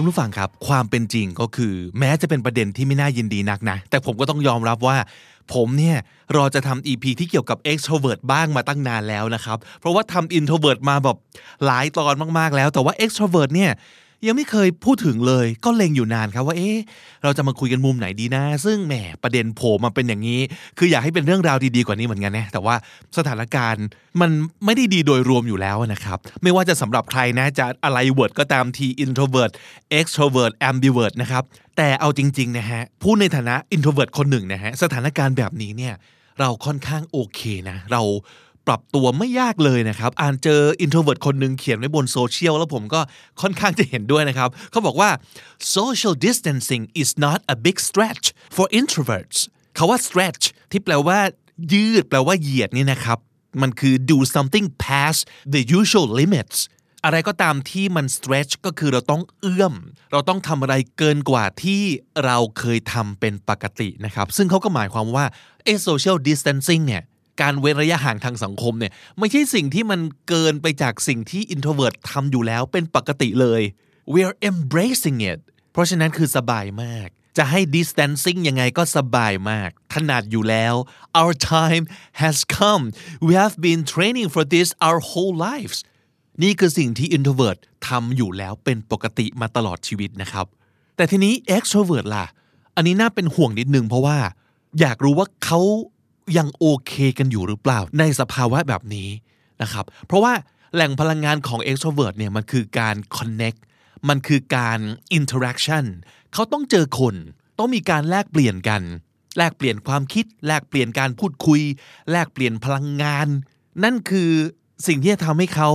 คุณผู้ฟังครับ ความเป็นจริงก็คือ แม้จะเป็นประเด็นที่ไม่น่ายินดีนักนะ แต่ผมก็ต้องยอมรับว่า ผมเนี่ยรอจะทำ EP ที่เกี่ยวกับ extrovert บ้างมาตั้งนานแล้วนะครับ เพราะว่าทำ introvert มาแบบหลายตอนมากๆแล้ว แต่ว่า extrovert เนี่ย ยังไม่เคยพูดถึงเลย ก็เล็งอยู่นานครับว่าเอ๊ะเราจะมาคุยกันมุมไหนดีนะ ซึ่งแหมประเด็นโผล่มาเป็นอย่างนี้ คืออยากให้เป็นเรื่องราวดีๆกว่านี้เหมือนกันนะแต่ว่าสถานการณ์มันไม่ได้ดีโดยรวมอยู่แล้วนะครับ ไม่ว่าจะสำหรับใครนะจะอะไรเวิร์ดก็ตามที introvert extrovert ambivert นะครับแต่เอาจริงๆนะฮะพูดในฐานะ introvert คนหนึ่งนะฮะสถานการณ์แบบนี้เนี่ยเราค่อนข้างโอเคนะ เรา ปรับตัวไม่ยากเลยนะครับ อ่านเจอ introvert คนหนึ่งเขียนไว้บนโซเชียลแล้วผมก็ค่อนข้างจะเห็นด้วยนะครับ เขาบอกว่า social distancing is not a big stretch for introverts คาว่า stretch ที่แปลว่า ยืด แปลว่าเหยียดนี่นะครับ มันคือ do something past the usual limits อะไรก็ตามที่มัน stretch ก็คือเราต้องเอื้อม เราต้องทำอะไรเกินกว่าที่เราเคยทำเป็นปกตินะครับ ซึ่งเขาก็หมายความว่าไอ้ social distancing เนี่ย การเว้นระยะห่างทางสังคมเนี่ยไม่ใช่สิ่งที่มันเกินไปจากสิ่งที่ introvert ทำอยู่แล้วเป็นปกติเลย we are embracing it เพราะฉะนั้นคือสบายมาก จะให้ distancing ยังไงก็สบายมากถนัดอยู่แล้ว our time has come we have been training for this our whole lives นี่คือสิ่งที่ introvert ทำอยู่แล้วเป็นปกติมาตลอดชีวิตนะครับ แต่ทีนี้ extrovert ล่ะ อันนี้น่าเป็นห่วงนิดนึงเพราะว่า อยากรู้ว่าเขา ยังโอเคกันอยู่หรือเปล่า ในสภาวะแบบนี้นะครับ เพราะว่าแหล่งพลังงานของ extrovert เนี่ยมันคือการ connect มันคือการ interaction เขาต้องเจอคน ต้องมีการแลกเปลี่ยนกัน แลกเปลี่ยนความคิด แลกเปลี่ยนการพูดคุย แลกเปลี่ยนพลังงาน นั่นคือสิ่งที่จะทำให้เขา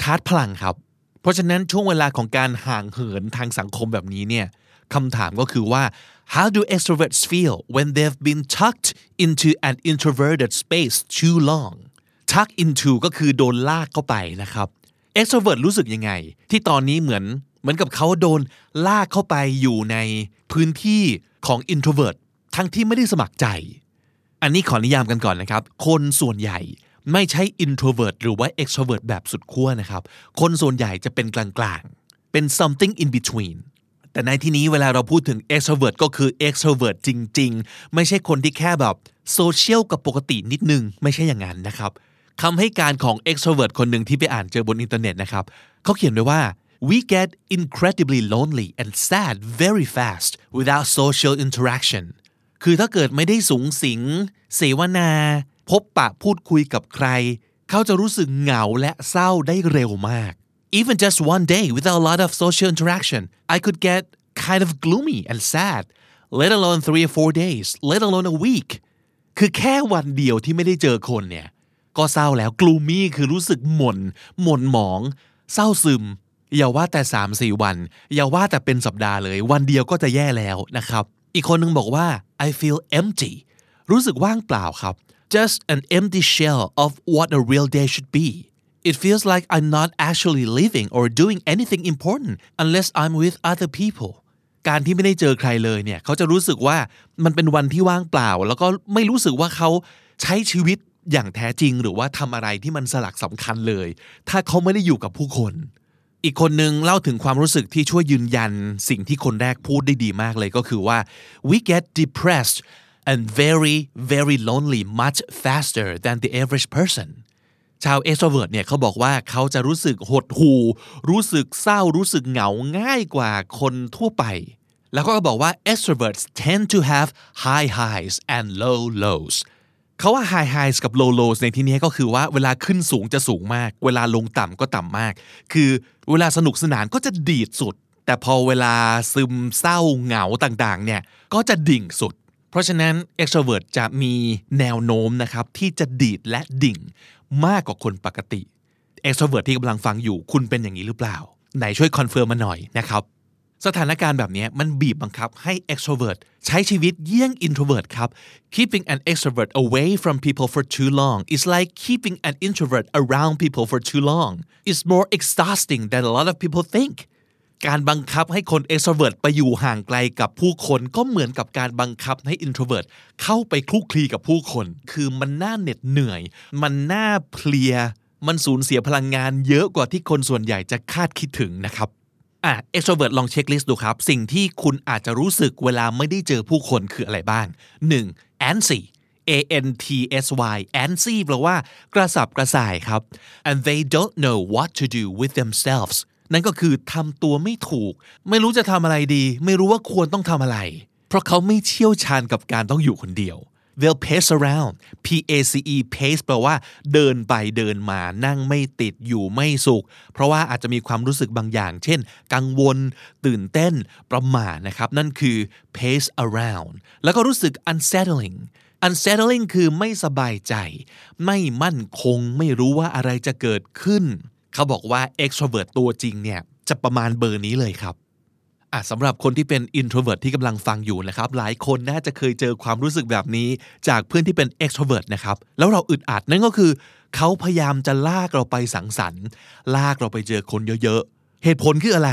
ชาร์จพลังครับ เพราะฉะนั้นช่วงเวลาของการห่างเหินทางสังคมแบบนี้เนี่ยคำถามก็คือว่า how do extroverts feel when they've been tucked into an introverted space too long tuck into ก็คือโดนลากเข้าไปนะครับ extrovert รู้สึกยังไง ที่ตอนนี้เหมือนเหมือนกับเขาโดนลากเข้าไปอยู่ในพื้นที่ของ introvert ทั้งที่ไม่ได้สมัครใจ อันนี้ขอนิยามกันก่อนนะครับ คนส่วนใหญ่ไม่ใช่ introvert หรือว่า extrovert แบบสุดขั้วนะครับ คนส่วนใหญ่จะเป็นกลางๆ เป็น something in between แต่ในที่นี้เวลาเราพูดถึง extrovert ก็คือ extrovert จริง ๆ ไม่ใช่คนที่แค่แบบโซเชียลกับปกตินิดนึง ไม่ใช่อย่างนั้นนะครับคำให้การของ extrovert คนหนึ่งที่ไปอ่านเจอบนอินเทอร์เน็ตนะครับเขาเขียนไว้ว่า we get incredibly lonely and sad very fast without social interaction คือถ้าเกิดไม่ได้สูงสิง เสวนา พบปะพูดคุยกับใคร เขาจะรู้สึกเหงาและเศร้าได้เร็วมาก even just one day without a lot of social interaction I could get kind of gloomy and sad let alone three or four days let alone a week คือแค่วันเดียวที่ไม่ได้เจอคนเนี่ย ก็เศร้าแล้ว gloomy คือรู้สึกหม่น หม่นหมอง เศร้าซึม อย่าว่าแต่ 3 4 วัน อย่าว่าแต่เป็นสัปดาห์เลย วันเดียวก็จะแย่แล้วนะครับ อีกคนนึงบอกว่า I feel empty รู้สึกว่างเปล่าครับ just an empty shell of what a real day should be it feels like I'm not actually living or doing anything important unless I'm with other people การที่ไม่ได้เจอใครเลยเนี่ยเขาจะรู้สึกว่ามันเป็นวันที่ว่างเปล่า แล้วก็ไม่รู้สึกว่าเขาใช้ชีวิตอย่างแท้จริง หรือว่าทำอะไรที่มันสลักสำคัญเลย ถ้าเขาไม่ได้อยู่กับผู้คน อีกคนนึงเล่าถึงความรู้สึกที่ช่วยยืนยัน สิ่งที่คนแรกพูดได้ดีมากเลยก็คือว่า we get depressed and very very lonely much faster than the average person ชาว extrovert เนี่ยเขาบอกว่าเขาจะรู้สึกหดหู่รู้สึกเศร้ารู้สึกเหงาง่ายกว่าคนทั่วไป แล้วก็บอกว่า extroverts tend to have high highs and low lows เขาว่า high highs กับ low lows ในที่นี้ก็คือว่าเวลาขึ้นสูงจะสูงมาก เวลาลงต่ำก็ต่ำมาก คือเวลาสนุกสนานก็จะดีดสุด แต่พอเวลาซึมเศร้าเหงาต่างๆเนี่ยก็จะดิ่งสุด เพราะฉะนั้น extrovert จะมีแนวโน้มนะครับที่จะดีดและดิ่ง มากกว่าคนปกติ extrovert ที่กำลังฟังอยู่คุณเป็นอย่างนี้หรือเปล่า ไหนช่วย confirm มาหน่อยนะครับ สถานการณ์แบบนี้มันบีบบังคับให้ extrovert ใช้ชีวิตเยี่ยง introvert ครับ keeping an extrovert away from people for too long is like keeping an introvert around people for too long it's more exhausting than a lot of people think การบังคับให้คน extrovert ไปอยู่ห่างไกลกับผู้คนก็เหมือนกับการบังคับให้ introvert เข้าไปคลุกคลีกับผู้คน คือมันน่าเหน็ดเหนื่อย มันน่าเพลีย มันสูญเสียพลังงานเยอะกว่าที่คนส่วนใหญ่จะคาดคิดถึงนะครับอะ extrovert ลองเช็คลิสต์ดูครับ สิ่งที่คุณอาจจะรู้สึกเวลาไม่ได้เจอผู้คนคืออะไรบ้าง 1. antsy A N T S Y antsy แปลว่ากระสับกระส่ายครับ and they don't know what to do with themselves นั่นก็คือทำตัวไม่ถูก ไม่รู้จะทำอะไรดี ไม่รู้ว่าควรต้องทำอะไร เพราะเขาไม่เชี่ยวชาญกับการต้องอยู่คนเดียว they'll pace around P A C E pace แปลว่าเดินไปเดินมานั่งไม่ติดอยู่ไม่สุข เพราะว่าอาจจะมีความรู้สึกบางอย่าง เช่น กังวล ตื่นเต้น ประหม่านะครับ นั่นคือ pace around แล้วก็รู้สึก unsettling unsettling คือไม่สบายใจ ไม่มั่นคง ไม่รู้ว่าอะไรจะเกิดขึ้น เขาบอกว่า extrovert ตัวจริงเนี่ยจะประมาณเบอร์นี้เลยครับสำหรับคนที่เป็น introvert ที่กำลังฟังอยู่นะครับ หลายคนน่าจะเคยเจอความรู้สึกแบบนี้ จากเพื่อนที่เป็น extrovert นะครับ แล้วเราอึดอัดนั่นก็คือ เขาพยายามจะลากเราไปสังสรรค์ ลากเราไปเจอคนเยอะๆ เหตุผลคืออะไร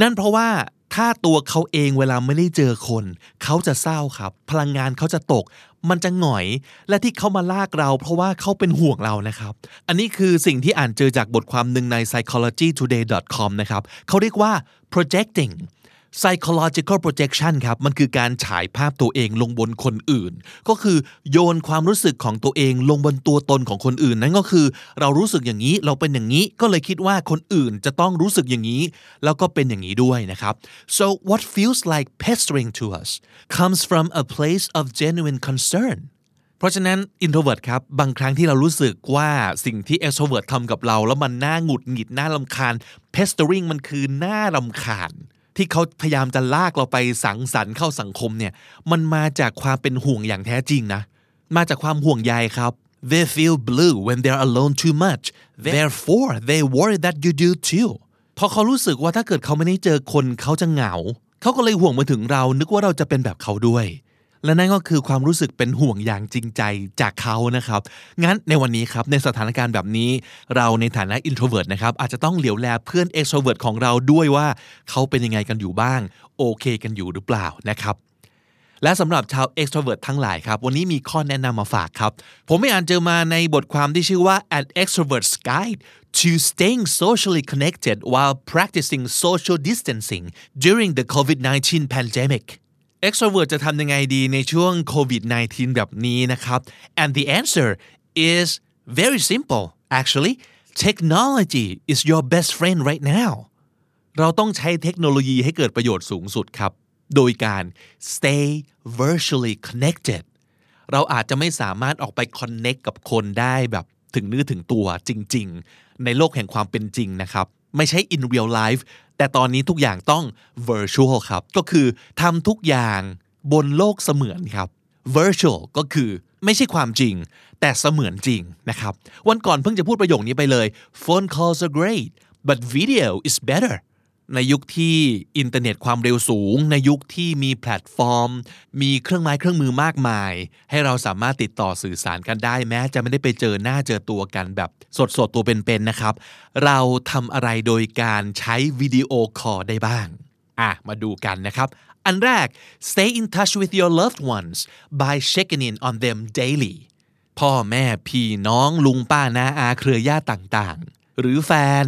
นั่นเพราะว่า ถ้าตัวเขาเองเวลาไม่ได้เจอคน เขาจะเศร้าครับ พลังงานเขาจะตก มันจะหงอย และที่เขามาลากเรา เพราะว่าเขาเป็นห่วงเรานะครับ อันนี้คือสิ่งที่อ่านเจอจากบทความหนึ่งใน psychologytoday.com นะครับเขาเรียกว่า projecting psychological projection ครับ มันคือการฉายภาพตัวเองลงบนคนอื่น ก็คือโยนความรู้สึกของตัวเองลงบนตัวตนของคนอื่น นั่นก็คือเรารู้สึกอย่างนี้ เราเป็นอย่างนี้ ก็เลยคิดว่าคนอื่นจะต้องรู้สึกอย่างนี้ แล้วก็เป็นอย่างนี้ด้วยนะครับ so what feels like pestering to us comes from a place of genuine concern เพราะฉะนั้น introvert ครับ บางครั้งที่เรารู้สึกว่าสิ่งที่ extrovert ทำกับเรา แล้วมันน่าหงุดหงิดน่าลำคาญ pestering มันคือน่ารำคาญ ที่เขาพยายามจะลากเราไปสังสรรค์เข้าสังคมเนี่ยมันมาจากความเป็นห่วงอย่างแท้จริงนะมาจากความห่วงใยครับ they feel blue when they're alone too much therefore they worry that you do too พอเขารู้สึกว่าถ้าเกิดเขาไม่ได้เจอคนเขาจะเหงา เขาก็เลยห่วงมาถึงเรานึกว่าเราจะเป็นแบบเขาด้วย และนั่นก็คือความรู้สึกเป็นห่วงอย่างจริงใจจากเขานะครับ งั้นในวันนี้ครับในสถานการณ์แบบนี้ เราในฐานะ introvert นะครับอาจจะต้องเหลียวแลเพื่อน extrovert ของเราด้วยว่าเขาเป็นยังไงกันอยู่บ้าง โอเคกันอยู่หรือเปล่านะครับและสำหรับชาว extrovert ทั้งหลายครับ วันนี้มีข้อแนะนำมาฝากครับ ผมไม่อ่านเจอมาในบทความที่ชื่อว่า an extrovert's guide to staying socially connected while practicing social distancing during the COVID-19 pandemic extrovert จะทำยังไงดีในช่วงโควิด -19 แบบนี้นะครับ and the answer is very simple actually technology is your best friend right now เราต้องใช้เทคโนโลยีให้เกิดประโยชน์สูงสุดครับ โดยการ stay virtually connected เราอาจจะไม่สามารถออกไป connect กับคนได้แบบถึงเนื้อถึงตัวจริง ๆ ในโลกแห่งความเป็นจริงนะครับ ไม่ใช่ in real life แต่ตอนนี้ทุกอย่างต้อง virtual ครับ ก็คือทำทุกอย่างบนโลกเสมือนครับ virtual ก็คือไม่ใช่ความจริง แต่เสมือนจริงนะครับ วันก่อนเพิ่งจะพูดประโยคนี้ไปเลย phone calls are great but video is better ในยุคที่อินเทอร์เน็ตความเร็วสูง ในยุคที่มีแพลตฟอร์ม มีเครื่องไม้เครื่องมือมากมาย ให้เราสามารถติดต่อสื่อสารกันได้ แม้จะไม่ได้ไปเจอหน้าเจอตัวกันแบบสดๆตัวเป็นๆนะครับ เราทำอะไรโดยการใช้วิดีโอคอลได้บ้างอะมาดูกันนะครับ อันแรก stay in touch with your loved ones by checking in on them daily พ่อแม่พี่น้องลุงป้าน้าอาเครือญาติต่างๆ หรือแฟน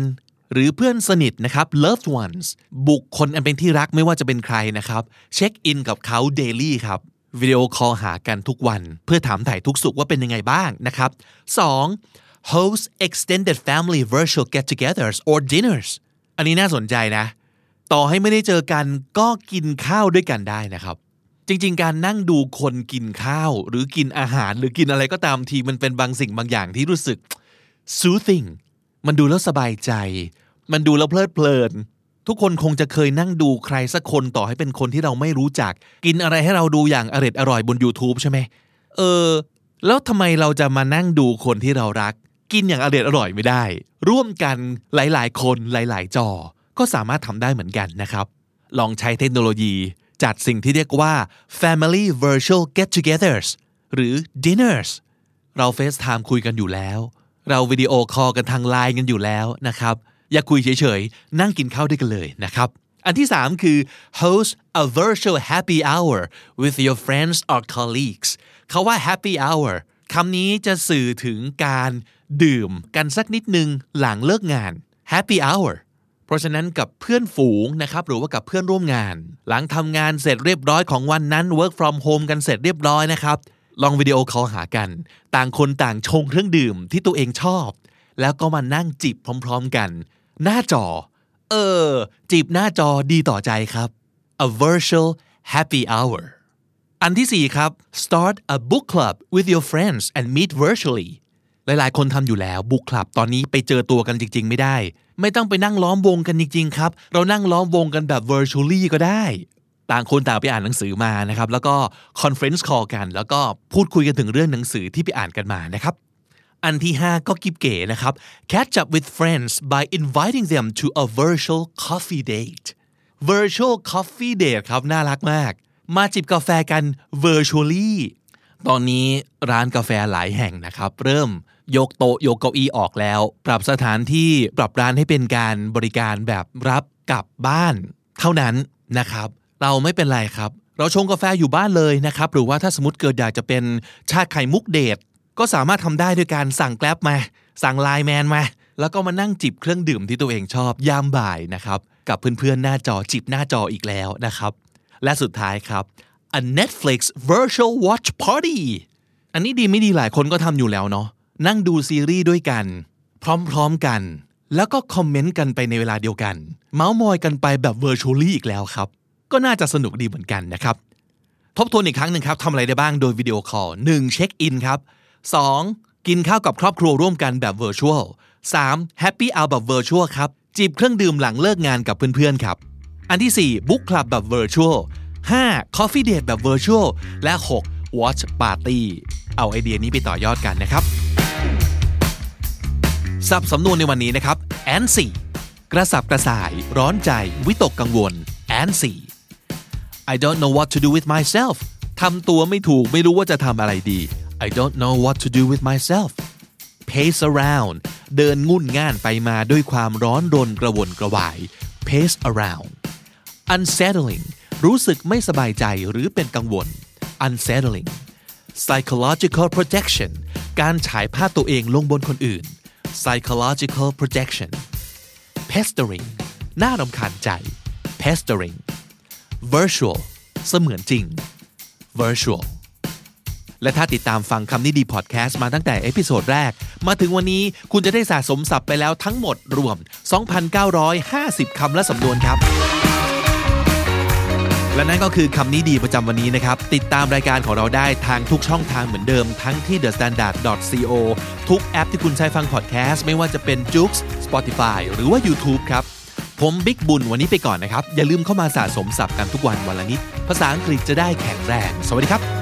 หรือเพื่อนสนิทนะครับ loved ones บุคคลอันเป็นที่รักไม่ว่าจะเป็นใครนะครับ เช็คอินกับเขา daily ครับวิดีโอคอลหากันทุกวัน เพื่อถามถ่ายทุกสุขว่าเป็นยังไงบ้างนะครับ 2. host extended family virtual get-togethers or dinners อันนี้น่าสนใจนะ ต่อให้ไม่ได้เจอกันก็กินข้าวด้วยกันได้นะครับ จริง ๆ การนั่งดูคนกินข้าว หรือกินอาหารหรือกินอะไรก็ตามทีมันเป็นบางสิ่งบางอย่างที่รู้สึก soothing มันดูแล้วสบายใจ มันดูแล้วเพลิดเพลิน ทุกคนคงจะเคยนั่งดูใครสักคนต่อให้เป็นคนที่เราไม่รู้จัก กินอะไรให้เราดูอย่างอร็ดอร่อยบน YouTube ใช่ไหมเออ แล้วทำไมเราจะมานั่งดูคนที่เรารัก กินอย่างอร็ดอร่อยไม่ได้ ร่วมกันหลาย ๆ คนหลาย ๆ จอ ก็สามารถทำได้เหมือนกันนะครับ ลองใช้เทคโนโลยีจัดสิ่งที่เรียกว่า family virtual get-togethers หรือ dinners เรา FaceTime คุยกันอยู่แล้ว เราวิดีโอคอลกันทางไลน์กันอยู่แล้วนะครับ อย่าคุยเฉยๆ นั่งกินข้าวด้วยกันเลยนะครับ อันที่ 3 คือ host a virtual happy hour with your friends or colleagues เขาว่า happy hour คำนี้จะสื่อถึงการดื่มกันสักนิดนึงหลังเลิกงาน happy hour เพราะฉะนั้นกับเพื่อนฝูงนะครับหรือว่ากับเพื่อนร่วมงาน หลังทำงานเสร็จเรียบร้อยของวันนั้น work from home กันเสร็จเรียบร้อยนะครับ ลองวิดีโอคอลหากัน ต่างคนต่างชงเครื่องดื่มที่ตัวเองชอบ แล้วก็มานั่งจิบพร้อม ๆ กัน หน้าจอ เออจิบหน้าจอดีต่อใจครับ a virtual happy hour อันที่ 4 ครับ start a book club with your friends and meet virtually หลายๆ คนทำอยู่แล้ว book club ตอนนี้ไปเจอตัวกันจริง ๆ ไม่ได้ ไม่ต้องไปนั่งล้อมวงกันจริง ๆ ครับ เรานั่งล้อมวงกันแบบ virtually ก็ได้ ต่างคนต่างไปอ่านหนังสือมานะครับ แล้วก็ conference call กัน แล้วก็พูดคุยกันถึงเรื่องหนังสือที่ไปอ่านกันมานะครับ อันที่ 5 ก็กิบเก๋นะครับ catch up with friends by inviting them to a virtual coffee date virtual coffee date ครับ น่ารักมาก มาจิบกาแฟกัน virtually ตอนนี้ร้านกาแฟหลายแห่งนะครับ เริ่มยกโต๊ะยกเก้าอี้ออกแล้ว ปรับสถานที่ปรับร้านให้เป็นการบริการแบบรับกลับบ้าน เท่านั้นนะครับ เราไม่เป็นไรครับ เราชงกาแฟอยู่บ้านเลยนะครับ หรือว่าถ้าสมมติเกิดอยากจะเป็นชาไข่มุกเดท ก็สามารถทำได้ด้วยการสั่งแกล็บมา สั่งไลน์แมนมา แล้วก็มานั่งจิบเครื่องดื่มที่ตัวเองชอบยามบ่ายนะครับ กับเพื่อนๆหน้าจอจิบหน้าจออีกแล้วนะครับ และสุดท้ายครับ a Netflix virtual watch party อันนี้ดีไม่ดีหลายคนก็ทำอยู่แล้วเนาะนั่งดูซีรีส์ด้วยกัน พร้อมๆกัน แล้วก็คอมเมนต์กันไปในเวลาเดียวกัน เมาส์มอยกันไปแบบ virtually อีกแล้วครับ ก็น่าจะสนุกดีเหมือนกันนะครับ ทบทวนอีกครั้งหนึ่งครับทำอะไรได้บ้างโดยวิดีโอคอล 1. เช็คอินครับ 2. กินข้าวกับครอบครัวร่วมกันแบบ virtual 3. Happy Hour แบบ virtual ครับจิบเครื่องดื่มหลังเลิกงานกับเพื่อนๆครับ อันที่ 4 Book Club แบบ virtual 5. Coffee Date แบบ virtual และ 6. Watch Party เอาไอเดียนี้ไปต่อยอดกันนะครับสับสำนวนในวันนี้นะครับ antsy กระสับกระส่าย ร้อนใจ วิตกกังวล antsy I don't know what to do with myself ทำตัวไม่ถูกไม่รู้ว่าจะทำอะไรดี I don't know what to do with myself pace around เดินงุ่นง่านไปมาด้วยความร้อนรนกระวนกระวาย pace around unsettling รู้สึกไม่สบายใจหรือเป็นกังวล unsettling psychological projection การฉายภาพตัวเองลงบนคนอื่น psychological projection pestering น่ารำคาญใจ pestering virtual เสมือนจริง virtual และถ้าติดตามฟังคำนี้ดีพอดแคสต์มาตั้งแต่ episode แรก มาถึงวันนี้คุณจะได้สะสมศัพท์ไปแล้วทั้งหมดรวม 2,950 คำและสำนวนครับ และนั่นก็คือคำนี้ดีประจำวันนี้นะครับ ติดตามรายการของเราได้ทางทุกช่องทางเหมือนเดิม ทั้งที่ thestandard.co ทุกแอปที่คุณใช้ฟังพอดแคสต์ไม่ว่าจะเป็น j o o x Spotify หรือว่า YouTube ครับผมบิ๊กบุญวันนี้ไปก่อนนะครับ อย่าลืมเข้ามาสะสมศัพท์กันทุกวันวันละนิด ภาษาอังกฤษจะได้แข็งแรง สวัสดีครับ